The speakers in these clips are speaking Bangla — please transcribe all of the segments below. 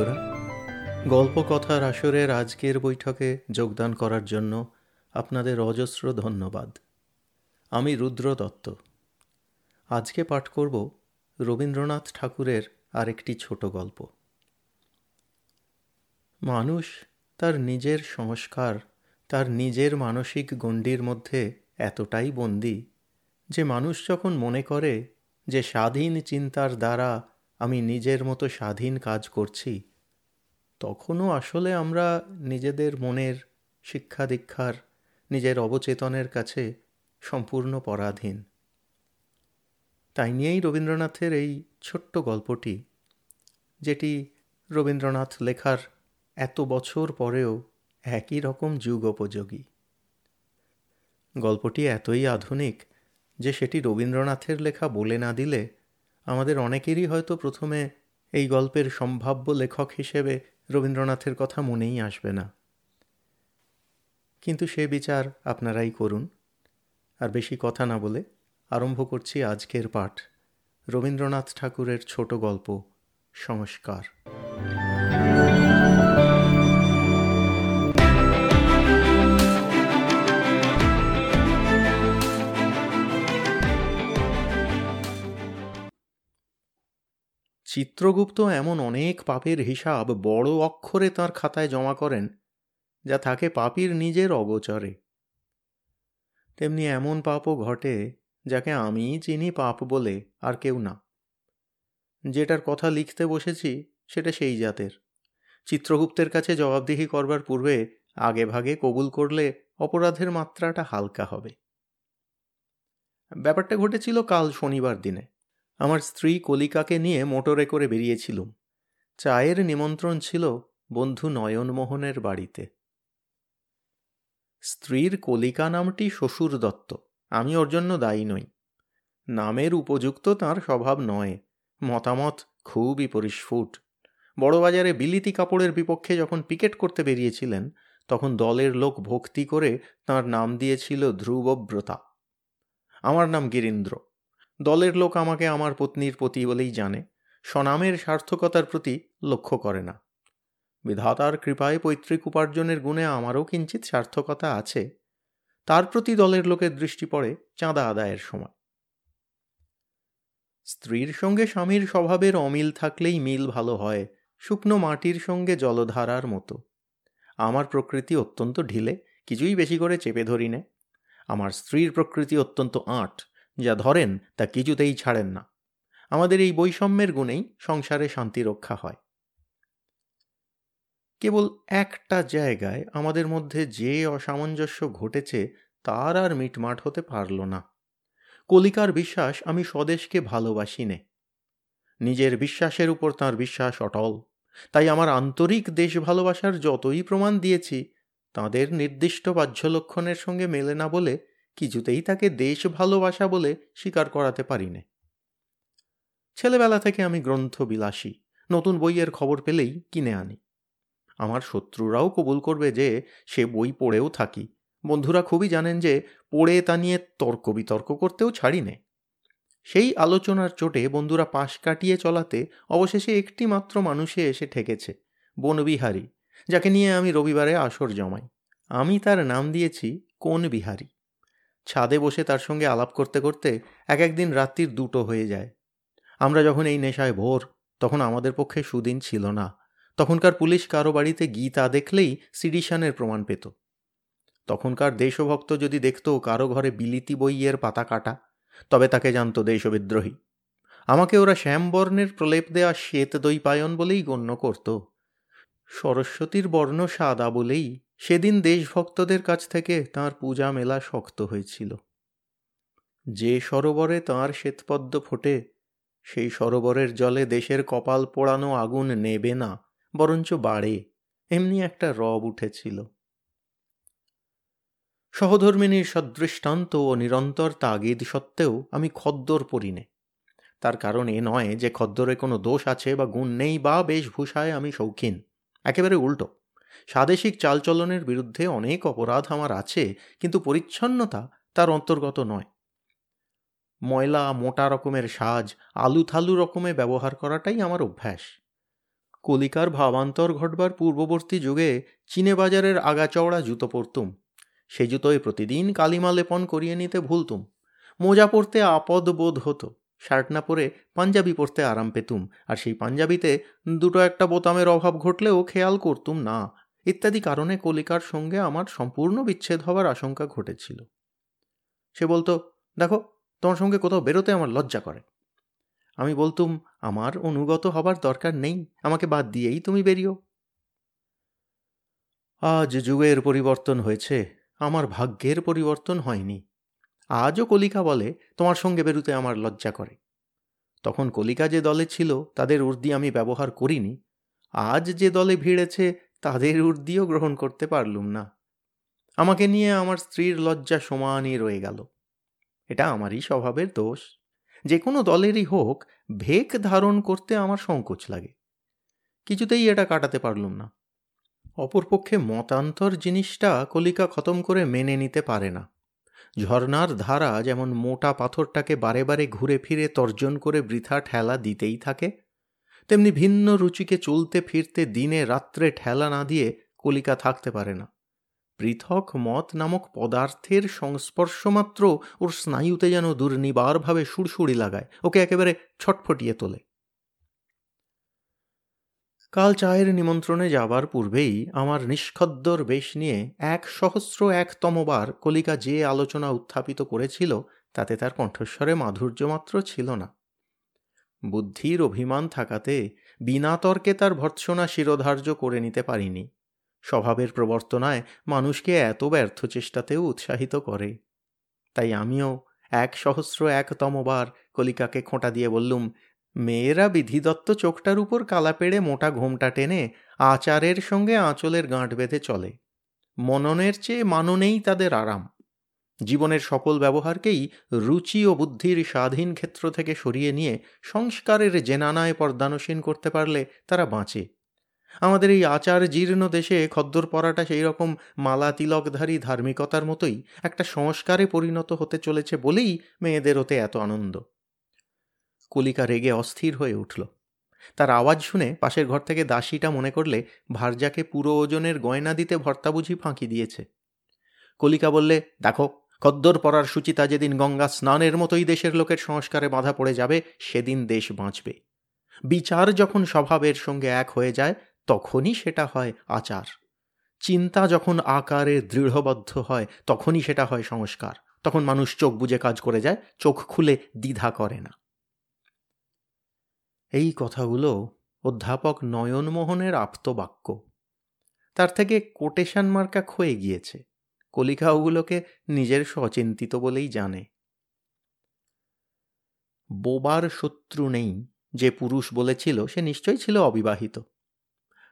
বন্ধুরা গল্প কথার আসরের আজকের বৈঠকে যোগদান করার জন্য আপনাদের অজস্র ধন্যবাদ। আমি রুদ্র দত্ত। আজকে পাঠ করব রবীন্দ্রনাথ ঠাকুরের আরেকটি ছোট গল্প। মানুষ তার নিজের সংস্কার, তার নিজের মানসিক গণ্ডির মধ্যে এতটাই বন্দী যে মানুষ যখন মনে করে যে স্বাধীন চিন্তার দ্বারা আমি নিজের মতো স্বাধীন কাজ করছি তখনও আসলে আমরা নিজেদের মনের শিক্ষা দীক্ষার, নিজের অবচেতনের কাছে সম্পূর্ণ পরাধীন। তাই নিয়েই রবীন্দ্রনাথের এই ছোট্ট গল্পটি, যেটি রবীন্দ্রনাথ লেখার এত বছর পরেও একই রকম যুগ উপযোগী। গল্পটি এতই আধুনিক যে সেটি রবীন্দ্রনাথের লেখা বলে না দিলে আমাদের অনেকেরই হয়তো প্রথমে এই গল্পের সম্ভাব্য লেখক হিসেবে রবীন্দ্রনাথের কথা মনেই আসবে না। কিন্তু সে বিচার আপনারাই করুন। আর বেশি কথা না বলে আরম্ভ করছি আজকের পাঠ। রবীন্দ্রনাথ ঠাকুরের ছোট গল্প, সংস্কার। চিত্রগুপ্ত এমন অনেক পাপের হিসাব বড় অক্ষরে তার খাতায় জমা করেন, যা থাকে পাপির নিজের অগোচরে। তেমনি এমন পাপও ঘটে যাকে আমি চিনি পাপ বলে আর কেউ না। যেটার কথা লিখতে বসেছি সেটা সেই জাতের। চিত্রগুপ্তের কাছে জবাবদিহি করবার পূর্বে আগে ভাগে কবুল করলে অপরাধের মাত্রাটা হালকা হবে। ব্যাপারটা ঘটেছিল কাল শনিবার দিনে। আমার স্ত্রী কলিকাকে নিয়ে মোটরে করে বেরিয়েছিলুম। চায়ের নিমন্ত্রণ ছিল বন্ধু নয়নমোহনের বাড়িতে। স্ত্রীর কলিকা নামটি শ্বশুর দত্ত, আমি ওর জন্য দায়ী নই। নামের উপযুক্ত তার স্বভাব নয়, মতামত খুবই পরিস্ফুট। বড়বাজারে বিলিতি কাপড়ের বিপক্ষে যখন পিকেট করতে বেরিয়েছিলেন, তখন দলের লোক ভক্তি করে তার নাম দিয়েছিল ধ্রুবব্রতা। আমার নাম গিরীন্দ্র। দলের লোক আমাকে আমার পত্নীর প্রতি বলেই জানে, স্বনামের সার্থকতার প্রতি লক্ষ্য করে না। বিধাতার কৃপায় পৈতৃক উপার্জনের গুণে আমারও কিঞ্চিত সার্থকতা আছে। তার প্রতি দলের লোকের দৃষ্টি পড়ে চাঁদা আদায়ের সময়। স্ত্রীর সঙ্গে স্বামীর স্বভাবের অমিল থাকলেই মিল ভালো হয় শুকনো মাটির সঙ্গে জলধারার মতো। আমার প্রকৃতি অত্যন্ত ঢিলে, কিছুই বেশি করে চেপে ধরি না। আমার স্ত্রীর প্রকৃতি অত্যন্ত আঁট। যা ধরেন তা কিছুতেই ছাড়েন না। আমাদের এই বৈষম্যের গুণেই সংসারে শান্তি রক্ষা হয়। কেবল একটা জায়গায় আমাদের মধ্যে যে অসামঞ্জস্য ঘটেছে, তার আর মিটমাট হতে পারল না। কলিকার বিশ্বাস, আমি স্বদেশকে ভালোবাসি নে। নিজের বিশ্বাসের উপর তার বিশ্বাস অটল। তাই আমার আন্তরিক দেশ ভালোবাসার যতই প্রমাণ দিয়েছি, তাদের নির্দিষ্ট বাহ্য লক্ষণের সঙ্গে মেলে না বলে কিছুতেই তাকে দেশ ভালোবাসা বলে স্বীকার করাতে পারি নে ছেলেবেলা থেকে আমি গ্রন্থ বিলাসী নতুন বইয়ের খবর পেলেই কিনে আনি। আমার শত্রুরাও কবুল করবে যে সে বই পড়েও থাকি। বন্ধুরা খুবই জানেন যে পড়ে তা নিয়ে তর্ক বিতর্ক করতেও ছাড়ি নে সেই আলোচনার চোটে বন্ধুরা পাশ কাটিয়ে চলাতে অবশেষে একটি মাত্র মানুষে এসে ঠেকেছে, বনবিহারী, যাকে নিয়ে আমি রবিবারে আসর জমাই। আমি তার নাম দিয়েছি কোন বিহারী ছাদে বসে তার সঙ্গে আলাপ করতে করতে এক একদিন রাত্রির দুটো হয়ে যায়। আমরা যখন এই নেশায় ভোর, তখন আমাদের পক্ষে সুদিন ছিল না। তখনকার পুলিশ কারও বাড়িতে গীতা দেখলেই সিডিশানের প্রমাণ পেত। তখনকার দেশভক্ত যদি দেখত কারও ঘরে বিলিতি বইয়ের পাতা কাটা, তবে তাকে জানত দেশবিদ্রোহী আমাকে ওরা শ্যামবর্ণের প্রলেপ দেওয়া শ্বেত দৈপায়ন বলেই গণ্য করত। সরস্বতীর বর্ণ সাদা বলেই সেদিন দেশভক্তদের কাছ থেকে তার পূজা মেলা শক্ত হয়েছিল। যে সরোবরে তাঁর শ্বেতপদ্ম ফোটে, সেই সরোবরের জলে দেশের কপাল পোড়ানো আগুন নেবে না, বরঞ্চ বাড়ে, এমনি একটা রব উঠেছিল। সহধর্মিনীর সদৃষ্টান্ত ও নিরন্তর তাগিদ সত্ত্বেও আমি খদ্দর পড়িনে তার কারণ এ নয় যে খদ্দরে কোনো দোষ আছে বা গুণ নেই বা বেশভূষায় আমি শৌখিন। একেবারে উল্টো। স্বাদেশিক চালচলনের বিরুদ্ধে অনেক অপরাধ আমার আছে, কিন্তু পরিচ্ছন্নতা তার অন্তর্গত নয়। ময়লা, মোটা রকমের সাজ আলু থালু রকমে ব্যবহার করাটাই আমার অভ্যাস। কলিকার ভাবান্তর ঘটবার পূর্ববর্তী যুগে চীনে বাজারের আগাচওড়া জুতো পরতুম। সে জুতোয় প্রতিদিন কালিমা লেপন করিয়ে নিতে ভুলতুম। মোজা পরতে আপদ বোধ হতো, শার্ট না পরে পাঞ্জাবি পরতে আরাম পেতুম, আর সেই পাঞ্জাবিতে দুটো একটা বোতামের অভাব ঘটলেও খেয়াল করতুম না। ইত্যাদি কারণে কলিকার সঙ্গে আমার সম্পূর্ণ বিচ্ছেদ হওয়ার আশঙ্কা ঘটেছিল। সে বলতো, দেখো, তোমার সঙ্গে কোথাও বেরোতে আমার লজ্জা করে। আমি বলতুম, আমার অনুগত হবার দরকার নেই, আমাকে বাদ দিয়েই তুমি বেরিও আজ যুগের পরিবর্তন হয়েছে, আমার ভাগ্যের পরিবর্তন হয়নি। আজও কলিকা বলে, তোমার সঙ্গে বেরুতে আমার লজ্জা করে। তখন কলিকা যে দলে ছিল, তাদের উর্দি আমি ব্যবহার করিনি। আজ যে দলে ভিড়েছে তাদের উর্দিও গ্রহণ করতে পারলুম না। আমাকে নিয়ে আমার স্ত্রীর লজ্জা সমানই রয়ে গেল। এটা আমারই স্বভাবের দোষ। যে কোনো দলেরই হোক, ভেক ধারণ করতে আমার সংকোচ লাগে। কিছুতেই এটা কাটাতে পারলুম না। অপরপক্ষে মতান্তর জিনিসটা কলিকা খতম করে মেনে নিতে পারে না। ঝর্নার ধারা যেমন মোটা পাথরটাকে বারে বারে ঘুরে ফিরে তর্জন করে বৃথা ঠেলা দিতেই থাকে তেমনি ভিন্ন রুচিকে চলতে ফিরতে দিনে রাত্রে ঠেলা না দিয়ে কলিকা থাকতে পারে না। পৃথক মত নামক পদার্থের সংস্পর্শমাত্র ওর স্নায়ুতে যেন দুর্নিবারভাবে সুড়সুড়ি লাগায়, ওকে একেবারে ছটফটিয়ে তোলে। কাল চায়ের নিমন্ত্রণে যাবার পূর্বেই আমার নিষ্খদ্দর বেশ নিয়ে এক সহস্র একতমবার কলিকা যে আলোচনা উত্থাপিত করেছিল, তাতে তার কণ্ঠস্বরে মাধুর্য মাত্র ছিল না। বুদ্ধির অভিমান থাকাতে বিনা তর্কে তার ভর্ৎসনা শিরোধার্য করে নিতে পারিনি। স্বভাবের প্রবর্তনায় মানুষকে এত ব্যর্থ চেষ্টাতেও উৎসাহিত করে। তাই আমিও এক সহস্র একতমবার কলিকাকে খোঁটা দিয়ে বললুম, মেয়েরা বিধিদত্ত চোখটার উপর কালা পেড়ে মোটা ঘোমটা টেনে আচারের সঙ্গে আঁচলের গাঁট বেঁধে চলে। মননের চেয়ে মাননেই তাদের আরাম। জীবনের সকল ব্যবহারকেই রুচি ও বুদ্ধির স্বাধীন ক্ষেত্র থেকে সরিয়ে নিয়ে সংস্কারের জেনানায় পর্দানসীন করতে পারলে তারা বাঁচে। আমাদের এই আচার জীর্ণ দেশে খদ্দর পরাটা সেই রকম মালা তিলকধারী ধার্মিকতার মতোই একটা সংস্কারে পরিণত হতে চলেছে বলেই মেয়েদের ওতে এত আনন্দ। কলিকা রেগে অস্থির হয়ে উঠল। তার আওয়াজ শুনে পাশের ঘর থেকে দাসীটা মনে করলে ভারজাকে পুরো ওজনের গয়না দিতে ভর্তা বুঝি ফাঁকি দিয়েছে। কলিকা বললে, দেখো খদ্দর পরার সুচিতা যেদিন গঙ্গা স্নানের মতোই দেশের লোকের সংস্কারে বাধা পড়ে যাবে, সেদিন দেশ বাঁচবে। বিচার যখন স্বভাবের সঙ্গে এক হয়ে যায়, তখনই সেটা হয় আচার। চিন্তা যখন আকারে দৃঢ়বদ্ধ হয়, তখনই সেটা হয় সংস্কার। তখন মানুষ চোখ বুঝে কাজ করে যায়, চোখ খুলে দ্বিধা করে না। এই কথাগুলো অধ্যাপক নয়নমোহনের আপ্তবাক্য। তার থেকে কোটেশন মার্কা ক্ষয়ে গিয়েছে কলিকা ওগুলোকে নিজের সচিন্তিত বলেই জানে। বোবার শত্রু নেই, যে পুরুষ বলেছিল সে নিশ্চয়ই ছিল অবিবাহিত।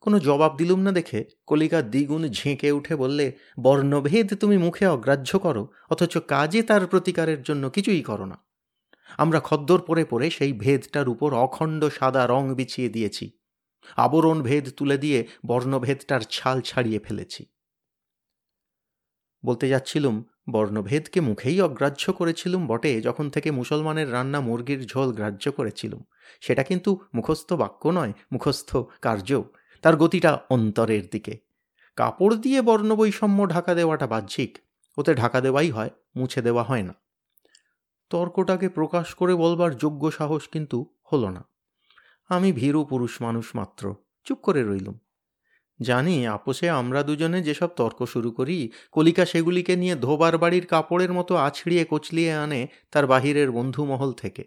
কোনো জবাব দিলুম না দেখে কলিকা দ্বিগুণ ঝেঁকে উঠে বললে, বর্ণভেদ তুমি মুখে অগ্রাহ্য করো, অথচ কাজে তার প্রতিকারের জন্য কিছুই করো না। আমরা খদ্দর পরে পরে সেই ভেদটার উপর অখণ্ড সাদা রং বিছিয়ে দিয়েছি। আবরণ ভেদ তুলে দিয়ে বর্ণভেদটার ছাল ছাড়িয়ে ফেলেছি। বলতে যাচ্ছিলুম, বর্ণভেদকে মুখেই অগ্রাহ্য করেছিলুম বটে যখন থেকে মুসলমানের রান্না মুরগির ঝোল গ্রাহ্য করেছিলুম। সেটা কিন্তু মুখস্থ বাক্য নয়, মুখস্থ কার্য তার গতিটা অন্তরের দিকে। কাপড় দিয়ে বর্ণবৈষম্য ঢাকা দেওয়াটা বাহ্যিক। ওতে ঢাকা দেওয়াই হয়, মুছে দেওয়া হয় না। তর্কটাকে প্রকাশ করে বলবার যোগ্য সাহস কিন্তু হলো না। আমি ভীরু পুরুষ মানুষ মাত্র। চুপ করে রইলুম। জানি আপোষে আমরা দুজনে যেসব তর্ক শুরু করি, কলিকা সেগুলিকে নিয়ে ধোবার বাড়ির কাপড়ের মতো আছড়িয়ে কচলিয়ে আনে তার বাহিরের বন্ধুমহল থেকে।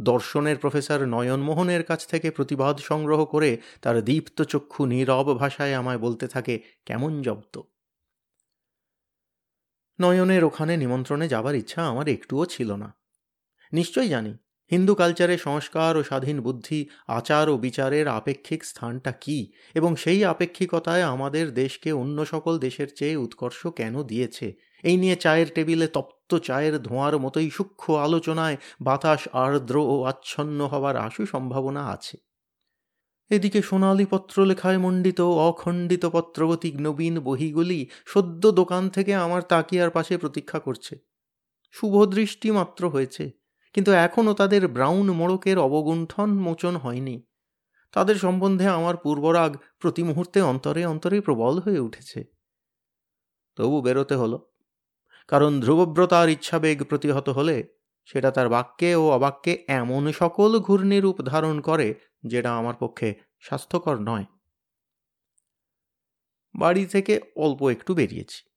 দর্শনের প্রফেসর নয়নমোহনের কাছ থেকে প্রতিবাদ সংগ্রহ করে তার দীপ্ত চক্ষু নীরব ভাষায় আমায় বলতে থাকে, কেমন জব্দ? নয়নের ওখানে নিমন্ত্রণে যাবার ইচ্ছা আমার একটুও ছিল না। নিশ্চয়ই জানি হিন্দু কালচারে সংস্কার ও স্বাধীন বুদ্ধি, আচার ও বিচারের আপেক্ষিক স্থানটা কি? এবং সেই আপেক্ষিকতায় আমাদের দেশকে অন্য সকল দেশের চেয়ে উৎকর্ষ কেন দিয়েছে? এই নিয়ে চায়ের টেবিলে তপ্ত চায়ের ধোঁয়ার মতোই সূক্ষ্ম আলোচনায় বাতাস আর্দ্র ও আচ্ছন্ন হবার আশু সম্ভাবনা আছে। এদিকে সোনালি পত্রলেখায় মণ্ডিত, অখণ্ডিত পত্রবতী নবীন বহিগুলি সদ্য দোকান থেকে আমার তাকিয়ার পাশে প্রতীক্ষা করছে। শুভদৃষ্টি মাত্র হয়েছে। কিন্তু এখনও তাদের ব্রাউন মোড়কের অবগুণ্ঠন মোচন হয়নি। তাদের সম্বন্ধে আমার পূর্বরাগ প্রতি মুহূর্তে অন্তরে অন্তরে প্রবল হয়ে উঠেছে। তবু বেরোতে হলো। কারণ ধ্রুবব্রতার ইচ্ছাবেগ প্রতিহত হলে সেটা তার বাক্যে ও অবাক্যে এমন সকল ঘূর্ণিরূপ ধারণ করে যেটা আমার পক্ষে স্বাস্থ্যকর নয়। বাড়ি থেকে অল্প একটু বেরিয়েছি।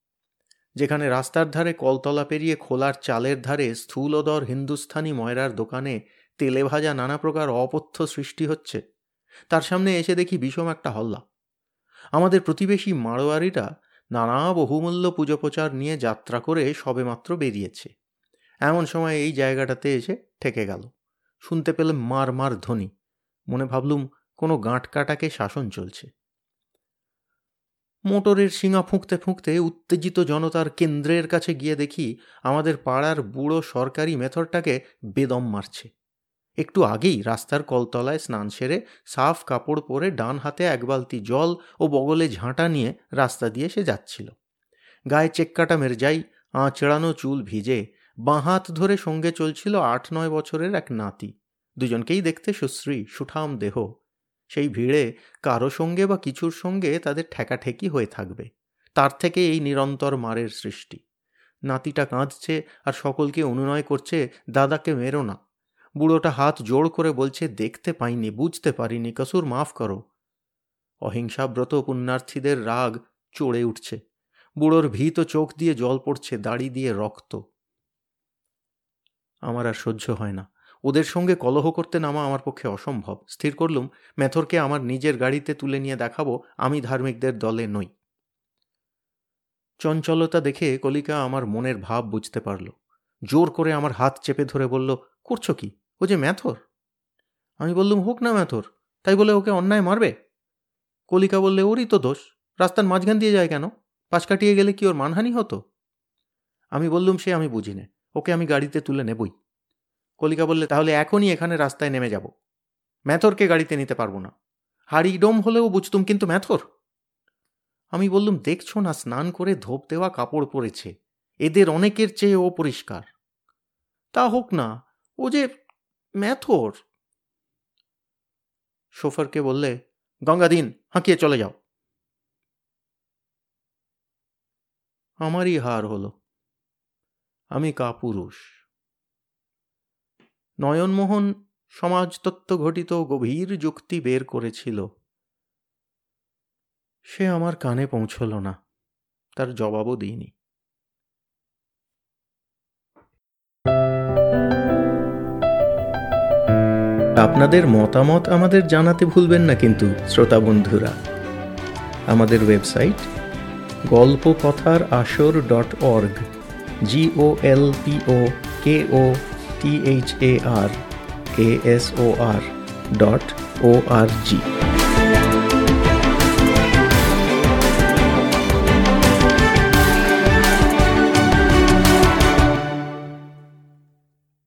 যেখানে রাস্তার ধারে কলতলা পেরিয়ে খোলার চালের ধারে স্থূলদর হিন্দুস্থানি ময়রার দোকানে তেলে ভাজা নানা প্রকার অপথ্য সৃষ্টি হচ্ছে। তার সামনে এসে দেখি বিষম একটা হল্লা। আমাদের প্রতিবেশী মারোয়ারিটা নানা বহুমূল্য পুজো প্রচার নিয়ে যাত্রা করে সবেমাত্র বেরিয়েছে। এমন সময় এই জায়গাটাতে এসে ঠেকে গেল। শুনতে পেলাম মার মার ধ্বনি। মনে ভাবলুম, কোনো গাঁট কাটাকে শাসন চলছে। মোটরের শিঙা ফুঁকতে ফুঁকতে উত্তেজিত জনতার কেন্দ্রের কাছে গিয়ে দেখি আমাদের পাড়ার বুড়ো সরকারি মেথরটাকে বেদম মারছে। একটু আগেই রাস্তার কলতলায় স্নান সেরে সাফ কাপড় পরে ডান হাতে এক বালতি জল ও বগলে ঝাঁটা নিয়ে রাস্তা দিয়ে সে যাচ্ছিল। গায়ে চেক্কাটা মেরজাই আঁচড়ানো চুল ভিজে, বাঁ হাত ধরে সঙ্গে চলছিল আট নয় বছরের এক নাতি। দুজনকেই দেখতে সুশ্রী, সুঠাম দেহ। সেই ভিড়ে কারও সঙ্গে বা কিছুর সঙ্গে তাদের ঠেকাঠেকি হয়ে থাকবে। তার থেকে এই নিরন্তর মারের সৃষ্টি। নাতিটা কাঁদছে আর সকলকে অনুনয় করছে, দাদাকে মেরো না। বুড়োটা হাত জোড় করে বলছে, দেখতে পাইনি, বুঝতে পারিনি, কসুর মাফ করো। অহিংসাব্রত পুণ্যার্থীদের রাগ চড়ে উঠছে। বুড়োর ভীত চোখ দিয়ে জল পড়ছে, দাড়ি দিয়ে রক্ত। আমার আর সহ্য হয় না। ওদের সঙ্গে কলহ করতে নামা আমার পক্ষে অসম্ভব। স্থির করলুম, মেথরকে আমার নিজের গাড়িতে তুলে নিয়ে দেখাবো, আমি ধার্মিকদের দলে নই। চঞ্চলতা দেখে কলিকা আমার মনের ভাব বুঝতে পারল। জোর করে আমার হাত চেপে ধরে বলল, করছ কি? ও যে ম্যাথর আমি বললুম, হোক না ম্যাথর তাই বলে ওকে অন্যায় মারবে? কলিকা বললে, ওরই তো দোষ, রাস্তার মাঝখান দিয়ে যায় কেন? পাশ কাটিয়ে গেলে কি ওর মানহানি হতো? আমি বললুম, সে আমি বুঝি ওকে আমি গাড়িতে তুলে নেবই। কলিকা বললে, তাহলে এখনই এখানে রাস্তায় নেমে যাব। ম্যাথরকে গাড়িতে নিতে পারব না। হাড়ি ডোম হলেও বুঝতুম কিন্তু ম্যাথর? আমি বললুম, দেখছ না, স্নান করে ধোপ দেওয়া কাপড় পরেছে। এদের অনেকের চেয়ে ও পরিষ্কার। তা হোক না, ও যে ম্যাথর! শোফারকে বললে গঙ্গা দিন হাঁকিয়ে চলে যাও। আমারই হার হলো। আমি কাপুরুষ। নয়নমোহন সমাজতত্ত্ব ঘটিত গভীর যুক্তি বের করেছিল। সে আমার কানে পৌঁছল না, তার জবাবও দিইনি। আপনাদের মতামত আমাদের জানাতে ভুলবেন না কিন্তু, শ্রোতা বন্ধুরা। আমাদের ওয়েবসাইট গল্প কথার আসর dot org G O L P O K O T H A R A S O R dot O R G